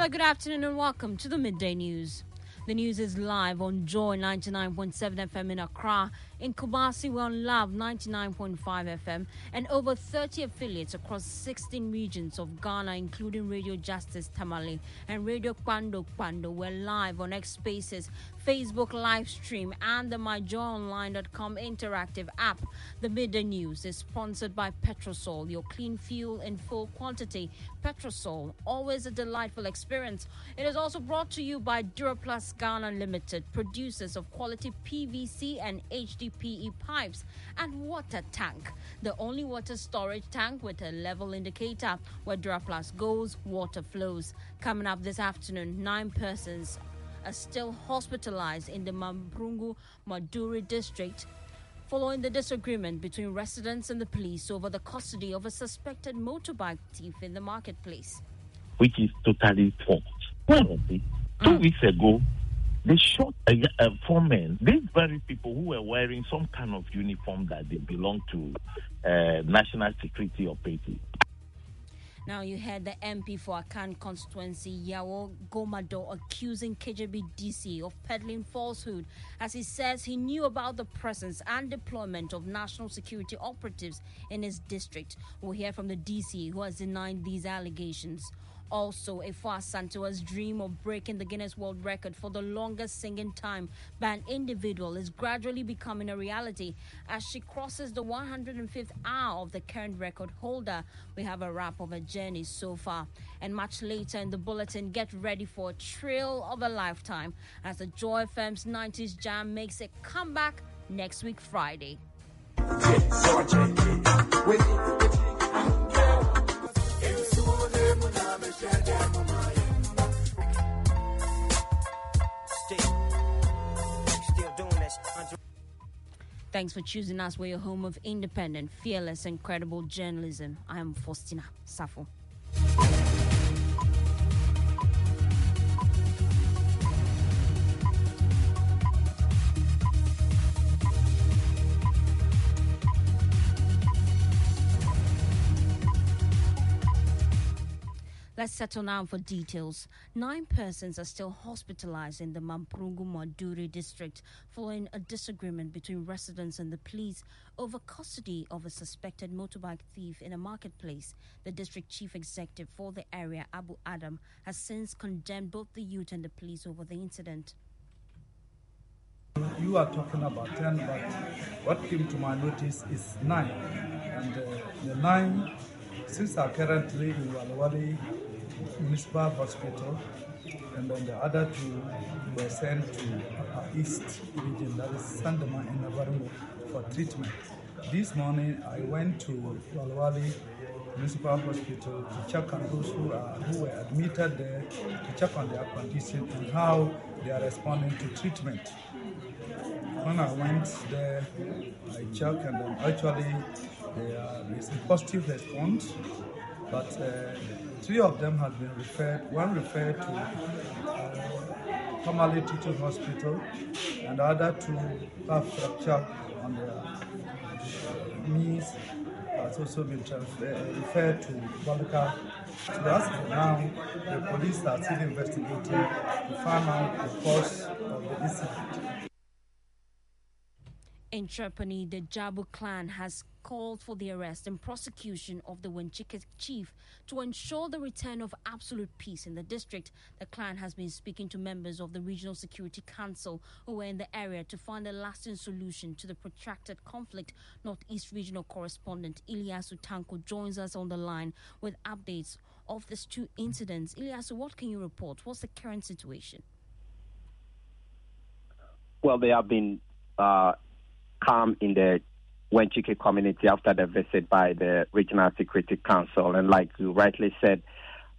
Hello, good afternoon, and welcome to the Midday News. The news is live on Joy 99.7 FM in Accra. In Kumasi, we're on Love 99.5 FM and over 30 affiliates across 16 regions of Ghana, including Radio Justice Tamale and Radio Kwando Kwando. We're live on X Spaces, Facebook live stream, and the myjoyonline.com interactive app. The Midday News is sponsored by Petrosol, your clean fuel in full quantity. Petrosol, always a delightful experience. It is also brought to you by Duraplus Ghana Limited, producers of quality PVC and HDPE pipes, and Water Tank, the only water storage tank with a level indicator. Where Duraplus goes, water flows. Coming up this afternoon, nine persons are still hospitalized in the Mamprugu Moagduri district following the disagreement between residents and the police over the custody of a suspected motorbike thief in the marketplace. Which is totally false. Two Mm. weeks ago, they shot a, a four men. These very people who were wearing some kind of uniform that they belong to uh, National Security Operative. Now you heard the MP for Akan constituency, Yawo Gomado, accusing Kadjebi DC of peddling falsehood as he says he knew about the presence and deployment of national security operatives in his district. We'll hear from the DC who has denied these allegations. Also, Afua Asantewaa's dream of breaking the Guinness World Record for the longest singing time by an individual is gradually becoming a reality as she crosses the 105th hour of the current record holder. We have a wrap of her journey so far. And much later in the bulletin, get ready for a thrill of a lifetime as the Joy FM's 90s Jam makes a comeback next week, Friday. Thanks for choosing us. We're your home of independent, fearless, and credible journalism. I am Faustina Safo. Let's settle now for details. Nine persons are still hospitalized in the Mamprugu Moagduri district following a disagreement between residents and the police over custody of a suspected motorbike thief in a marketplace. The district chief executive for the area, Abu Adam, has since condemned both the youth and the police over the incident. You are talking about 10, but what came to my notice is 9. And uh, the 9, since are currently in Walewale Municipal Hospital, and then the other two were sent to Upper East region, that is Sandama in Navrongo, for treatment. This morning I went to Walewale Municipal Hospital to check on those who, are, who were admitted there, to check on their condition and how they are responding to treatment when I went there, I checked and then actually there is a positive response, but uh, three of them have been referred, one referred to uh, Tamale Teaching Hospital, and the other two have fracture on their knees. Has also been transfer, referred to Balika. So of now, the police are still investigating to find out the cause of the incident. In Tripoli, the Jabu clan has called for the arrest and prosecution of the Wenchiki chief to ensure the return of absolute peace in the district. The clan has been speaking to members of the Regional Security Council who were in the area to find a lasting solution to the protracted conflict. Northeast Regional Correspondent Ilyasu Tanko joins us on the line with updates of these two incidents. Ilyasu, what can you report? What's the current situation? Well, they have been uh, calm in the Wenchiki community after the visit by the Regional Security Council. And like you rightly said,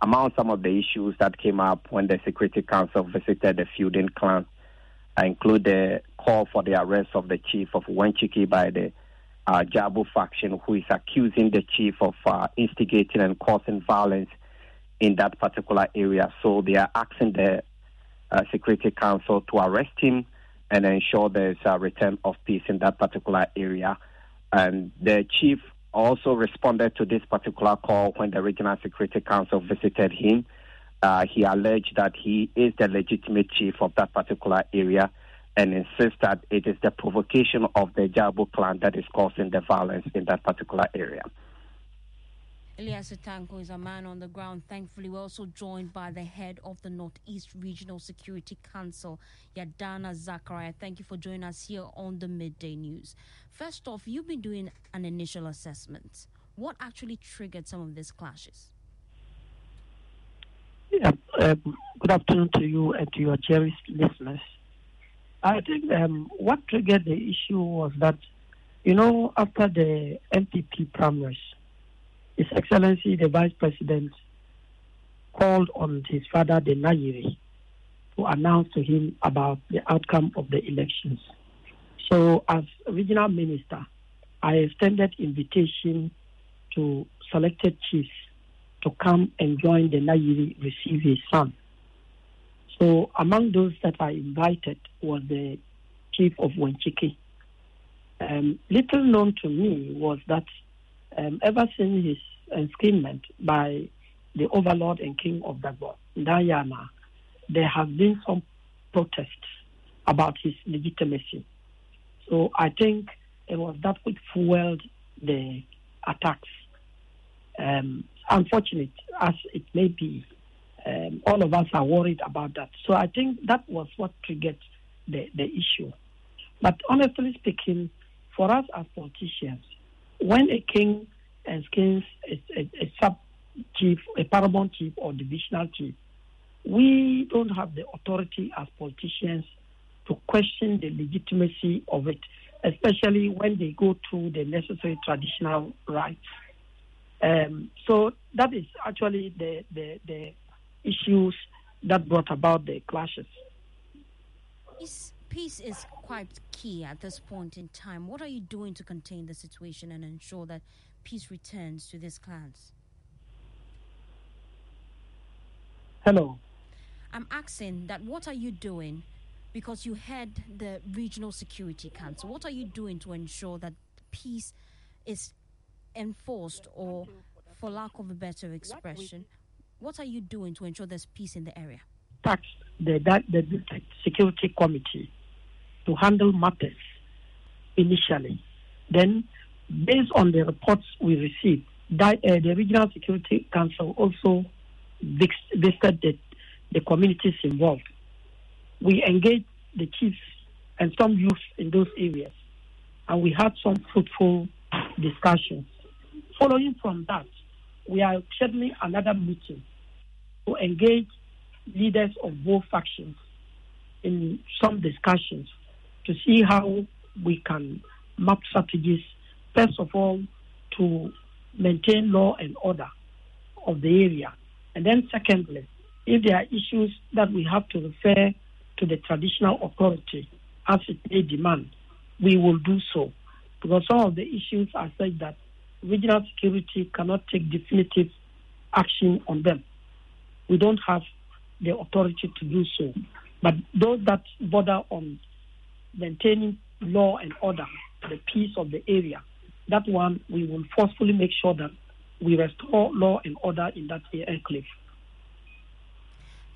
among some of the issues that came up when the Security Council visited the feuding clan include the call for the arrest of the chief of Wenchiki by the uh, Jabu faction, who is accusing the chief of uh, instigating and causing violence in that particular area. So they are asking the uh, Security Council to arrest him and ensure there's a return of peace in that particular area. And the chief also responded to this particular call when the Regional Security Council visited him uh, he alleged that he is the legitimate chief of that particular area and insists that it is the provocation of the Jabu clan that is causing the violence in that particular area. Elias Tanko is a man on the ground. Thankfully, we're also joined by the head of the Northeast Regional Security Council, Yidana Zakaria. Thank you for joining us here on the Midday News. First off, you've been doing an initial assessment. What actually triggered some of these clashes? Yeah, um, good afternoon to you and to your cherished listeners. I think um, what triggered the issue was that, you know, after the NPP primaries, His Excellency the Vice President called on his father, the Nayiri, to announce to him about the outcome of the elections. So, as regional minister, I extended invitation to selected chiefs to come and join the Nayiri receive his son. So among those that I invited was the chief of Wenchiki. Um, little known to me was that um, ever since his enskinment by the overlord and king of Dagbon, Dayana, there have been some protests about his legitimacy. So I think it was that which fueled the attacks. Um, unfortunate as it may be, um, all of us are worried about that. So I think that was what triggered the, the issue. But honestly speaking, for us as politicians, when a king enskins a, a, a sub chief, a paramount chief, or divisional chief, we don't have the authority as politicians to question the legitimacy of it, especially when they go through the necessary traditional rites. Um, so that is actually the, the, the issues that brought about the clashes. Peace is quite key at this point in time. What are you doing to contain the situation and ensure that peace returns to these clans? Hello. I'm asking that what are you doing because you head the Regional Security Council? What are you doing to ensure that peace is enforced or, for lack of a better expression, what are you doing to ensure there's peace in the area? Tax the, that, the security committee to handle matters initially. Then, based on the reports we received, that, uh, the Regional Security Council also visited the, the communities involved. We engaged the chiefs and some youth in those areas, and we had some fruitful discussions. Following from that, we are scheduling another meeting to engage leaders of both factions in some discussions to see how we can map strategies, first of all, to maintain law and order of the area. And then, secondly, if there are issues that we have to refer to the traditional authority as it may demand, we will do so. Because some of the issues are such that regional security cannot take definitive action on them. We don't have the authority to do so. But those that border on maintaining law and order, the peace of the area, that one we will forcefully make sure that we restore law and order in that enclave.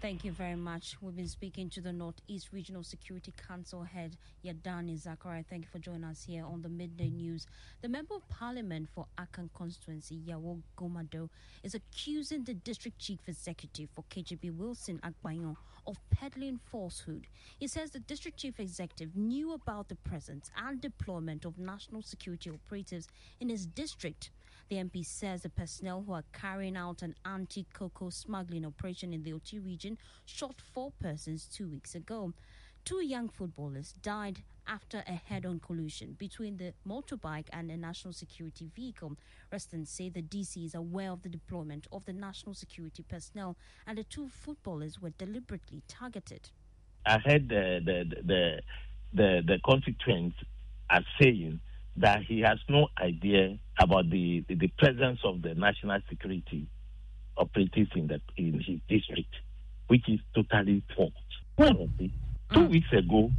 Thank you very much. We've been speaking to the Northeast Regional Security Council head, Yidana Zakaria. Thank you for joining us here on the Midday News. The Member of Parliament for Akan constituency, Yawo Gomado, is accusing the District Chief Executive for Kadjebi, Wilson Agbayon, of peddling falsehood. He says the District Chief Executive knew about the presence and deployment of national security operatives in his district. The MP says the personnel who are carrying out an anti cocoa smuggling operation in the Oti region shot four persons two weeks ago. Two young footballers died after a head on collision between the motorbike and a national security vehicle. Residents say the DC is aware of the deployment of the national security personnel and the two footballers were deliberately targeted. I heard the, the, the, the, the constituents are saying that he has no idea about the, the, the presence of the national security operatives in the in his district, which is totally false. Well, two weeks ago,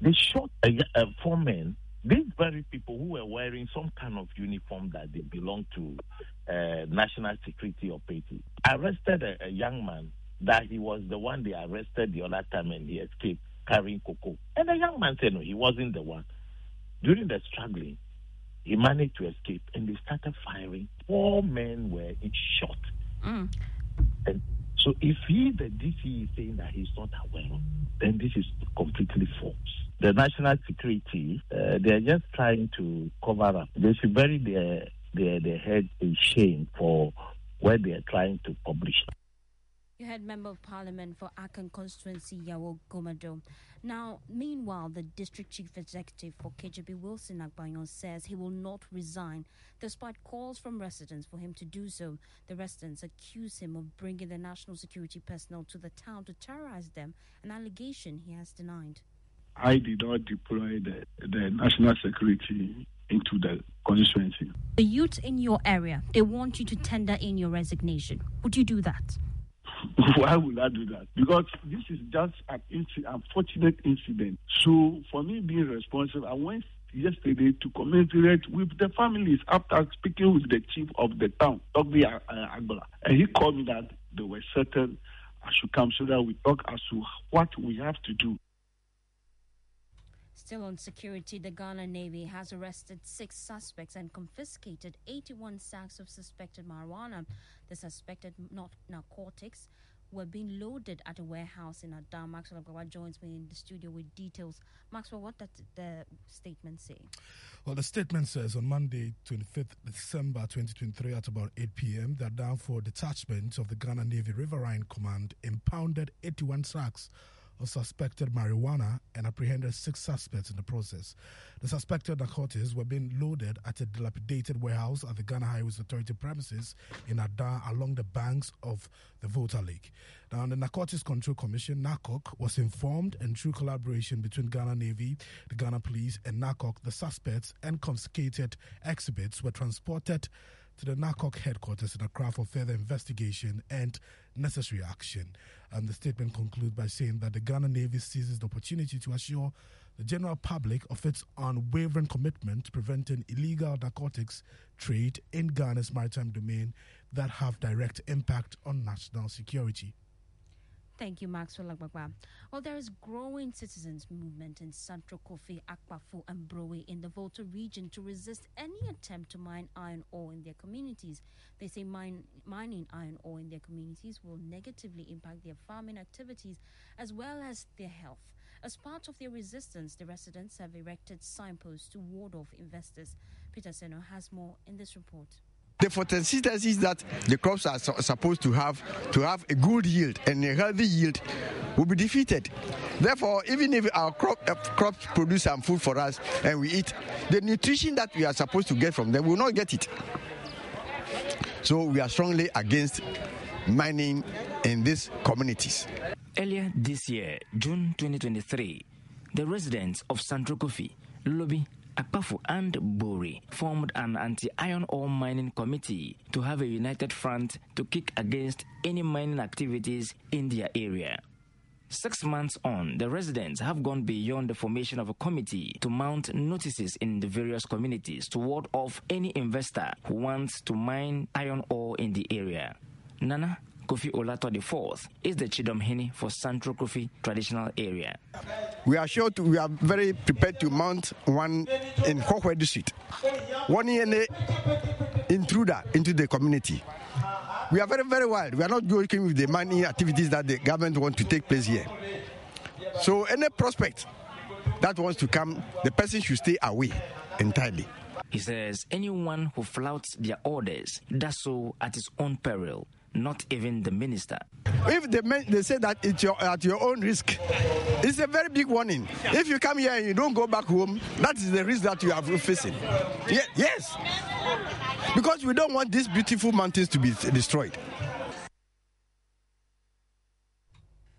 they shot a, a four men. These very people who were wearing some kind of uniform that they belong to uh, national security or operative, arrested a, a, young man that he was the one they arrested the other time and he escaped carrying cocoa. And the young man said no, he wasn't the one. During the struggling, he managed to escape and they started firing. Four men were shot. Mm. And so if he, the DC, is saying that he's not aware, then this is completely false. The national security, uh, they're just trying to cover up. They should bury their, their, their head in shame for what they are trying to publish. You had Member of Parliament for Akan constituency Yawo Gomado. Now, meanwhile, the District Chief Executive for Kadjebi Wilson Agbayon says he will not resign despite calls from residents for him to do so. The residents accuse him of bringing the national security personnel to the town to terrorize them, an allegation he has denied. I did not deploy the, the national security into the constituency. The youth in your area, they want you to tender in your resignation. Would you do that? Why would I do that? Because this is just an inc- unfortunate incident. So for me being responsible, I went yesterday to commiserate with the families after speaking with the chief of the town, Dr. Uh, uh, Agbola. And he called me that they were certain I should come so that we talk as to what we have to do. Still on security, the Ghana Navy has arrested six suspects and confiscated 81 sacks of suspected marijuana. The suspected narcotics were being loaded at a warehouse in Ada. Maxwell Agbagba joins me in the studio with details. Maxwell, what did the statement say? Well, the statement says on Monday, 25th December 2023, at about 8 p.m., the Danfor detachment of the Ghana Navy Riverine Command impounded 81 sacks of suspected marijuana and apprehended six suspects in the process. The suspected narcotics were being loaded at a dilapidated warehouse at the Ghana Highways Authority premises in Ada along the banks of the Volta Lake. Now, the Narcotics Control Commission, NACOC, was informed and through collaboration between Ghana Navy, the Ghana Police, and NACOC, the suspects and confiscated exhibits were transported to the NACOC headquarters in Accra for further investigation and necessary action. And the statement concludes by saying that the Ghana Navy seizes the opportunity to assure the general public of its unwavering commitment to preventing illegal narcotics trade in Ghana's maritime domain that have direct impact on national security. Thank you, Maxwell Agbagba. Well, there is growing citizens' movement in Central Kofi, Akpafu, and Broe in the Volta region to resist any attempt to mine iron ore in their communities. They say mine, mining iron ore in their communities will negatively impact their farming activities as well as their health. As part of their resistance, the residents have erected signposts to ward off investors. Peter Seno has more in this report. The photosynthesis is that the crops are supposed to have to have a good yield and a healthy yield will be defeated. Therefore, even if our crop, uh, crops produce some food for us and we eat, the nutrition that we are supposed to get from them, we will not get it. So we are strongly against mining in these communities. Earlier this year, June 2023, the residents of Santrokofi, Lobby, Akpafu and Bori formed an anti-iron ore mining committee to have a united front to kick against any mining activities in their area. Six months on, the residents have gone beyond the formation of a committee to mount notices in the various communities to ward off any investor who wants to mine iron ore in the area. Nana Kofi Olato IV is the Chidom Hini for Santrokofi traditional area. We are sure to, we are very prepared to mount one in Kokwe district. One in intruder into the community. We are very, very wild. We are not working with the mining activities that the government want to take place here. So any prospect that wants to come, the person should stay away entirely. He says anyone who flouts their orders does so at his own peril not even the minister. If they, they say that it's your, at your own risk, it's a very big warning. If you come here and you don't go back home, that is the risk that you are facing. Yeah, yes. Because we don't want these beautiful mountains to be destroyed.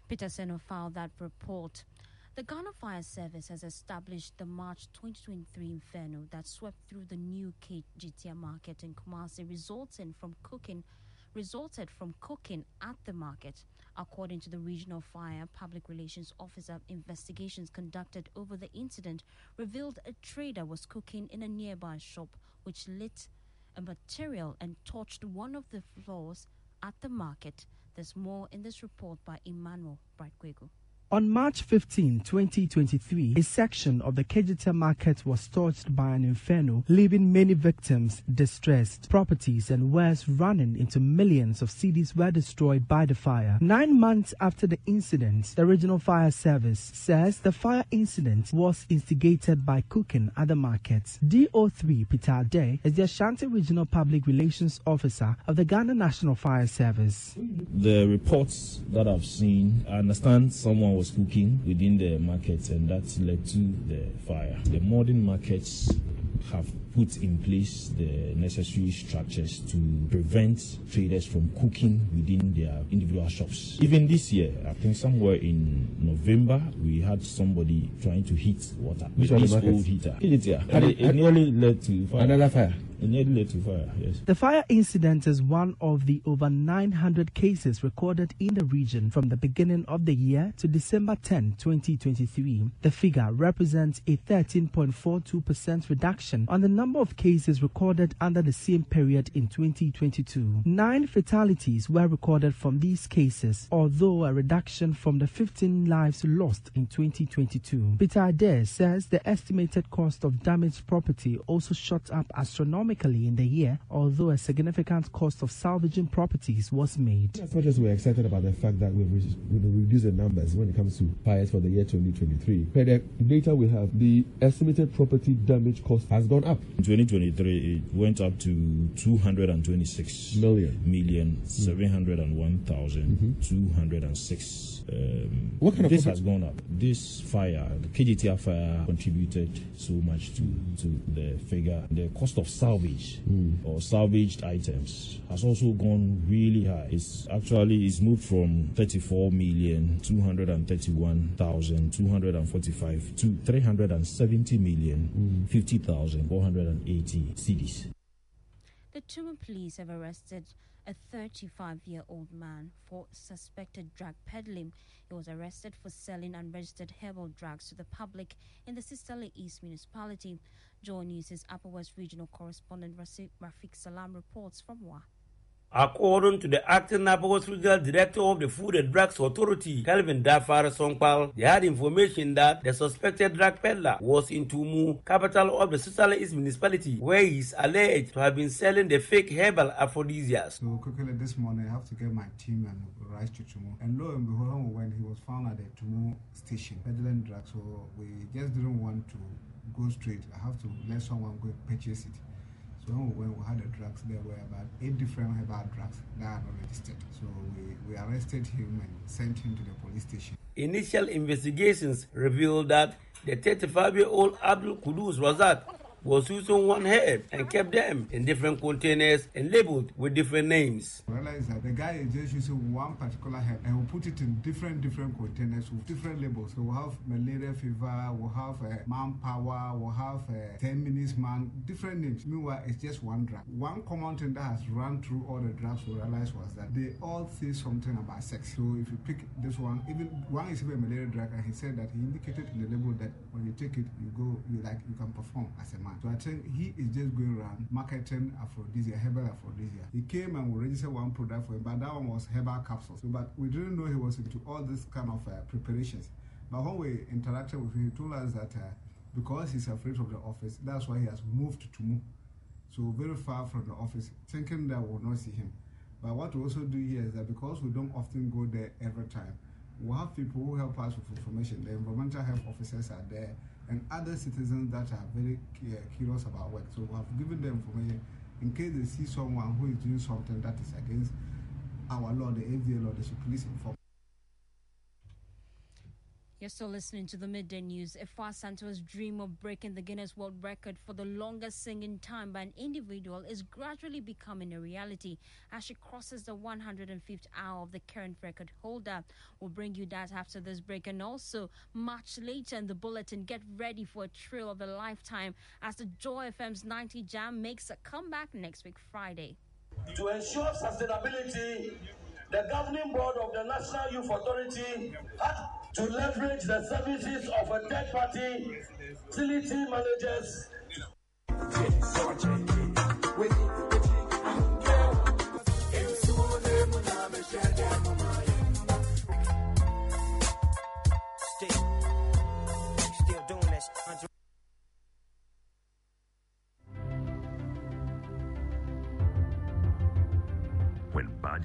Peter Seno filed that report. The Ghana Fire Service has established the March 2023 inferno that swept through the new Kejetia market in Kumasi, resulting from cooking resulted from cooking at the market. According to the regional fire public relations officer, investigations conducted over the incident revealed a trader was cooking in a nearby shop which lit a material and torched one of the floors at the market. There's more in this report by Emmanuel Brightquego. On March 15, 2023, a section of the Kejetia market was torched by an inferno, leaving many victims distressed. Properties and wares running into millions of cedis were destroyed by the fire. Nine months after the incident, the Regional Fire Service says the fire incident was instigated by cooking at the market. DO3 Peter Addai is the Ashanti Regional Public Relations Officer of the Ghana National Fire Service. The reports that I've seen, I understand someone was cooking within the market and that led to the fire. The modern markets have put in place the necessary structures to prevent traders from cooking within their individual shops. Even this year, I think somewhere in November, we had somebody trying to heat water with this old heater. It, yeah. It, it- nearly led to fire. Another fire? The fire incident is one of the over 900 cases recorded in the region from the beginning of the year to December 10, 2023. The figure represents a 13.42% reduction on the number of cases recorded under the same period in 2022. Nine fatalities were recorded from these cases, although a reduction from the 15 lives lost in 2022. Peter Addai says the estimated cost of damaged property also shot up astronomically in the year, although a significant cost of salvaging properties was made. As much as we're excited about the fact that we've, re- we've reduced the numbers when it comes to fires for the year 2023, per the data we have, the estimated property damage cost has gone up. In 2023, it went up to 226 Million. million 701,206. Um, What kind of this proper- has gone up. This fire, the Kejetia fire, contributed so much to, to the figure. The cost of salvage Hmm. or salvaged items has also gone really high. It's actually it's moved from 34 million 231,245 to 370 million hmm. 50,480 cedis. The Tumu police have arrested a 35 year old man for suspected drug peddling. He was arrested for selling unregistered herbal drugs to the public in the Sisala East municipality. Joy News' Upper West Regional Correspondent Rasi- Rafiq Salam reports from Wa. According to the acting Upper West Regional Director of the Food and Drugs Authority, Calvin Dafar Songpal, they had information that the suspected drug peddler was in Tumu, capital of the Sisala East municipality, where he is alleged to have been selling the fake herbal aphrodisiacs. So quickly this morning, I have to get my team and rise to Tumu. And lo and behold, when he was found at the Tumu station peddling drugs, so we just didn't want to go straight. I have to let someone go purchase it. So when we went, we had the drugs. There were about eight different herbal drugs that are not registered. So we, we arrested him and sent him to the police station. Initial investigations revealed that the 35 year old Abdul Kudus Razak was using one herb and kept them in different containers and labeled with different names. We realized that the guy is just using one particular herb and we put it in different different containers with different labels. So we'll have malaria fever, we'll have uh, manpower, we'll have uh, 10 minutes man, different names. Meanwhile, it's just one drug. One common thing that has run through all the drugs we realized was that they all say something about sex. So if you pick this one, even one is even malaria drug, and he said that he indicated in the label that when you take it, you go, you like, you can perform as a man. So I think he is just going around marketing aphrodisiac, herbal aphrodisiac. He came and we registered one product for him, but that one was herbal capsules. So, but we didn't know he was into all this kind of uh, preparations. But when we interacted with him, he told us that uh, because he's afraid of the office, that's why he has moved to Tumu. So very far from the office, thinking that we'll not see him. But what we also do here is that because we don't often go there every time, we have people who help us with information. The environmental health officers are there, and other citizens that are very cu- uh, curious about work. So we have given them information in case they see someone who is doing something that is against our law, the AVA law, they should please inform. You're still listening to the midday news. Afua Asantewaa's dream of breaking the Guinness World Record for the longest singing time by an individual is gradually becoming a reality as she crosses the 105th hour of the current record holder. We'll bring you that after this break, and also much later in the bulletin. Get ready for a thrill of a lifetime as the Joy FM's 90 Jam makes a comeback next week, Friday. To ensure sustainability, the governing board of the National Youth Authority to leverage the services of a third party facility managers.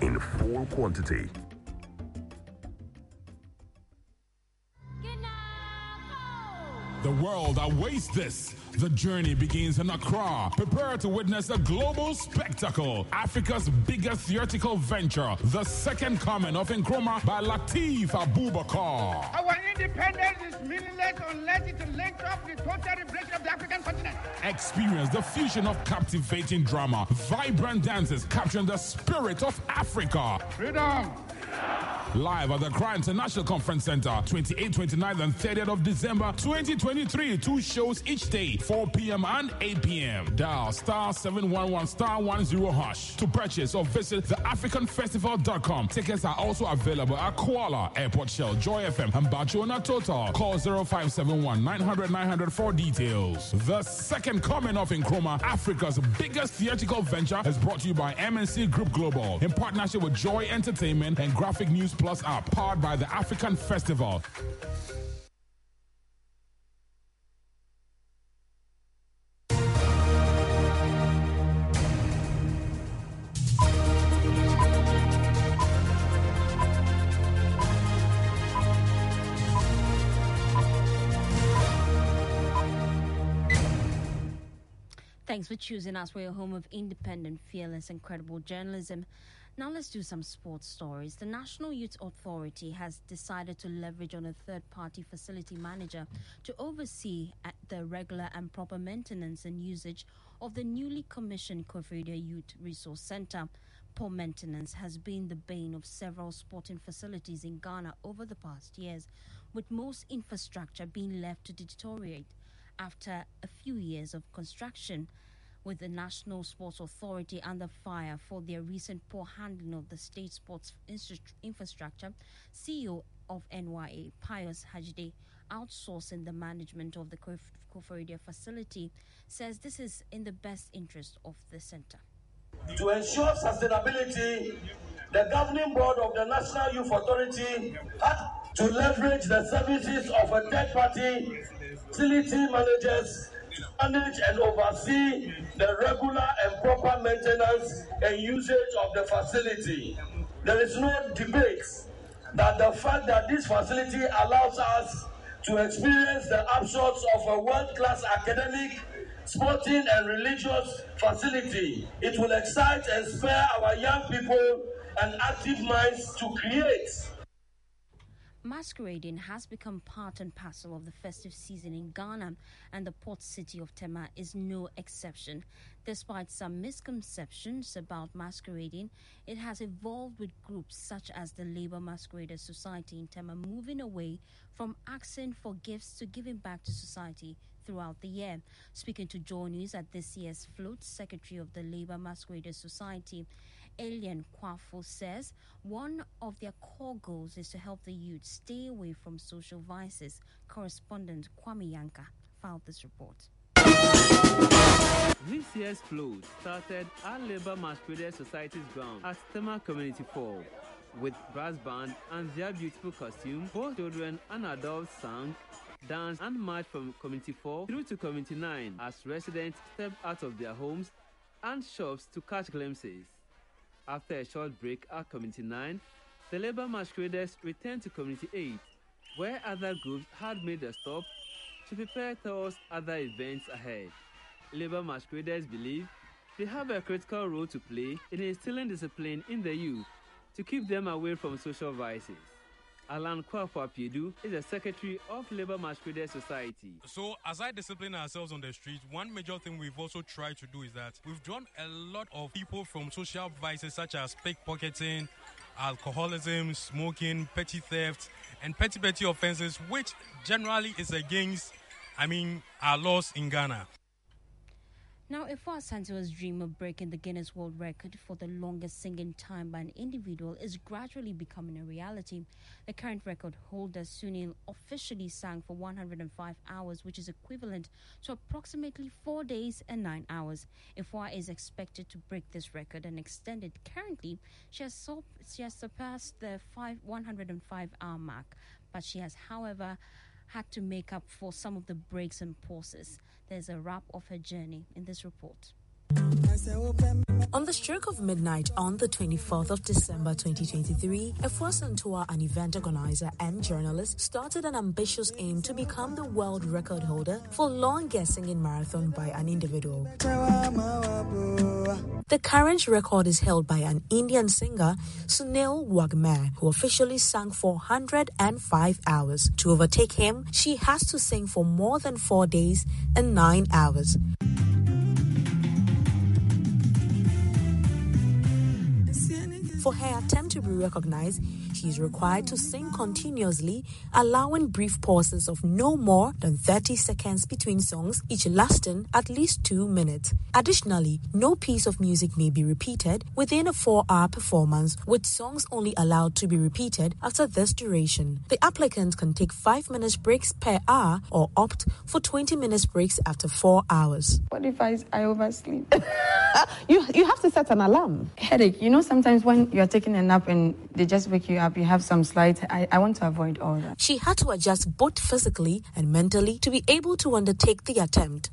in full quantity. The world awaits this. The journey begins in Accra. Prepare to witness a global spectacle. Africa's biggest theatrical venture, the second coming of Nkrumah by Latif Abubakar. Our independence is meaningless unless it links up the total liberation of the African continent. Experience the fusion of captivating drama, vibrant dances capturing the spirit of Africa. Freedom! Live at the Accra International Conference Center, 28th, 29th, and 30th of December 2023. Two shows each day, 4 p.m. and 8 p.m. Dial star 711 star 10 hash to purchase or visit theafricanfestival.com. Tickets are also available at Kuala, Airport Shell, Joy FM, and Bachona Total. Call 0571 900 900 for details. The second coming of Nkrumah, Africa's biggest theatrical venture, is brought to you by MNC Group Global in partnership with Joy Entertainment and Graphic News Plus app, powered by the African Festival. Thanks for choosing us We're a home of independent, fearless, and credible journalism. Now let's do some sports stories. The National Youth Authority has decided to leverage on a third-party facility manager to oversee at the regular and proper maintenance and usage of the newly commissioned Koforidua Youth Resource Center. Poor maintenance has been the bane of several sporting facilities in Ghana over the past years, with most infrastructure being left to deteriorate after a few years of construction with the National Sports Authority under fire for their recent poor handling of the state sports infrastructure, CEO of NYA, Pius Hadzide, outsourcing the management of the Koforidua facility, says this is in the best interest of the center. To ensure sustainability, the governing board of the National Youth Authority had to leverage the services of a third party facility managers manage and oversee the regular and proper maintenance and usage of the facility. There is no debate that the fact that this facility allows us to experience the upshots of a world-class academic, sporting and religious facility. It will excite and spur our young people and active minds to create Masquerading has become part and parcel of the festive season in Ghana, and the port city of Tema is no exception. Despite some misconceptions about masquerading, it has evolved with groups such as the Labour Masqueraders Society in Tema moving away from asking for gifts to giving back to society throughout the year. Speaking to Joy News at this year's float, Secretary of the Labour Masqueraders Society, Alien Kwafo says one of their core goals is to help the youth stay away from social vices. Correspondent Kwame Yanka filed this report. This year's float started at Labour Masquerade Society's ground at Tema Community 4. With brass band and their beautiful costume, both children and adults sang, danced and marched from Community 4 through to Community 9 as residents stepped out of their homes and shops to catch glimpses. After a short break at Community 9, the Labour Masqueraders returned to Community 8, where other groups had made a stop to prepare towards other events ahead. Labour Masqueraders believe they have a critical role to play in instilling discipline in the youth to keep them away from social vices. Alan Kwafo Apiedu is the secretary of Labour Masquerade Society. So, as I discipline ourselves on the street, one major thing we've also tried to do is that we've drawn a lot of people from social vices such as pickpocketing, alcoholism, smoking, petty theft, and petty petty offenses, which generally is against, I mean, our laws in Ghana. Now, Afua Asantewaa's dream of breaking the Guinness World Record for the longest singing time by an individual is gradually becoming a reality. The current record holder, Sunil, officially sang for 105 hours, which is equivalent to approximately four days and nine hours. Afua is expected to break this record and extend it. Currently, she has, so, she has surpassed the 105 hour mark, but she has, however, had to make up for some of the breaks and pauses. There's a wrap of her journey in this report. On the stroke of midnight on the 24th of December 2023, Afua Asantewaa, an event organizer and journalist, started an ambitious aim to become the world record holder for longest singing marathon by an individual. The current record is held by an Indian singer, Sunil Waghmare, who officially sang for 105 hours. To overtake him, she has to sing for more than four days and nine hours. For her attempt to be recognized, she is required to sing continuously, allowing brief pauses of no more than 30 seconds between songs, each lasting at least two minutes. Additionally, no piece of music may be repeated within a four hour performance, with songs only allowed to be repeated after this duration. The applicant can take five minutes breaks per hour or opt for 20 minutes breaks after four hours. What if I, I oversleep? you you have to set an alarm. Headache. You know, sometimes when you're taking a nap and they just wake you up, you have some slight. I, I want to avoid all that. She had to adjust both physically and mentally to be able to undertake the attempt.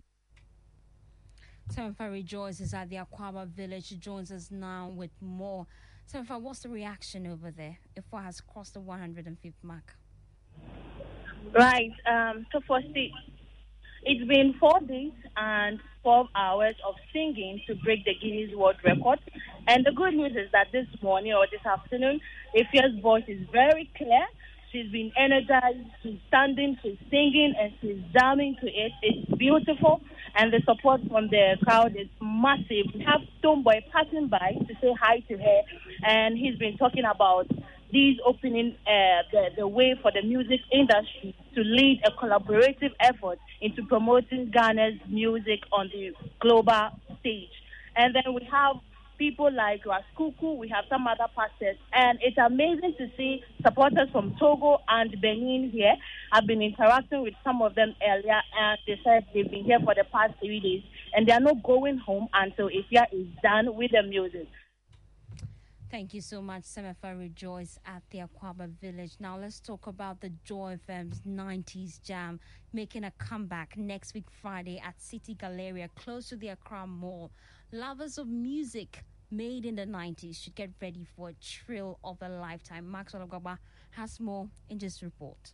Sevenfa Rejoice is at the Akwaaba village. She joins us now with more. Sevenfa, what's the reaction over there? Afua has crossed the 105th mark. Right. Um, so, firstly, it's been four days and 12 hours of singing to break the Guinness World Record. And the good news is that this morning or this afternoon, Afua's voice is very clear. She's been energized, she's standing, she's singing, and she's jamming to it. It's beautiful, and the support from the crowd is massive. We have Stonebwoy passing by to say hi to her, and he's been talking about these opening uh, the, the way for the music industry to lead a collaborative effort into promoting Ghana's music on the global stage. And then we have people like Ras Kuuku, we have some other pastors, and it's amazing to see supporters from Togo and Benin here. I've been interacting with some of them earlier, and they said they've been here for the past three days, and they are not going home until Afua is done with the music. Thank you so much, Semefa Rejoice at the Akwaaba Village. Now let's talk about the Joy FM's 90s Jam making a comeback next week Friday at City Galleria, close to the Accra Mall. Lovers of music made in the 90s should get ready for a thrill of a lifetime. Max Olagaba has more in this report.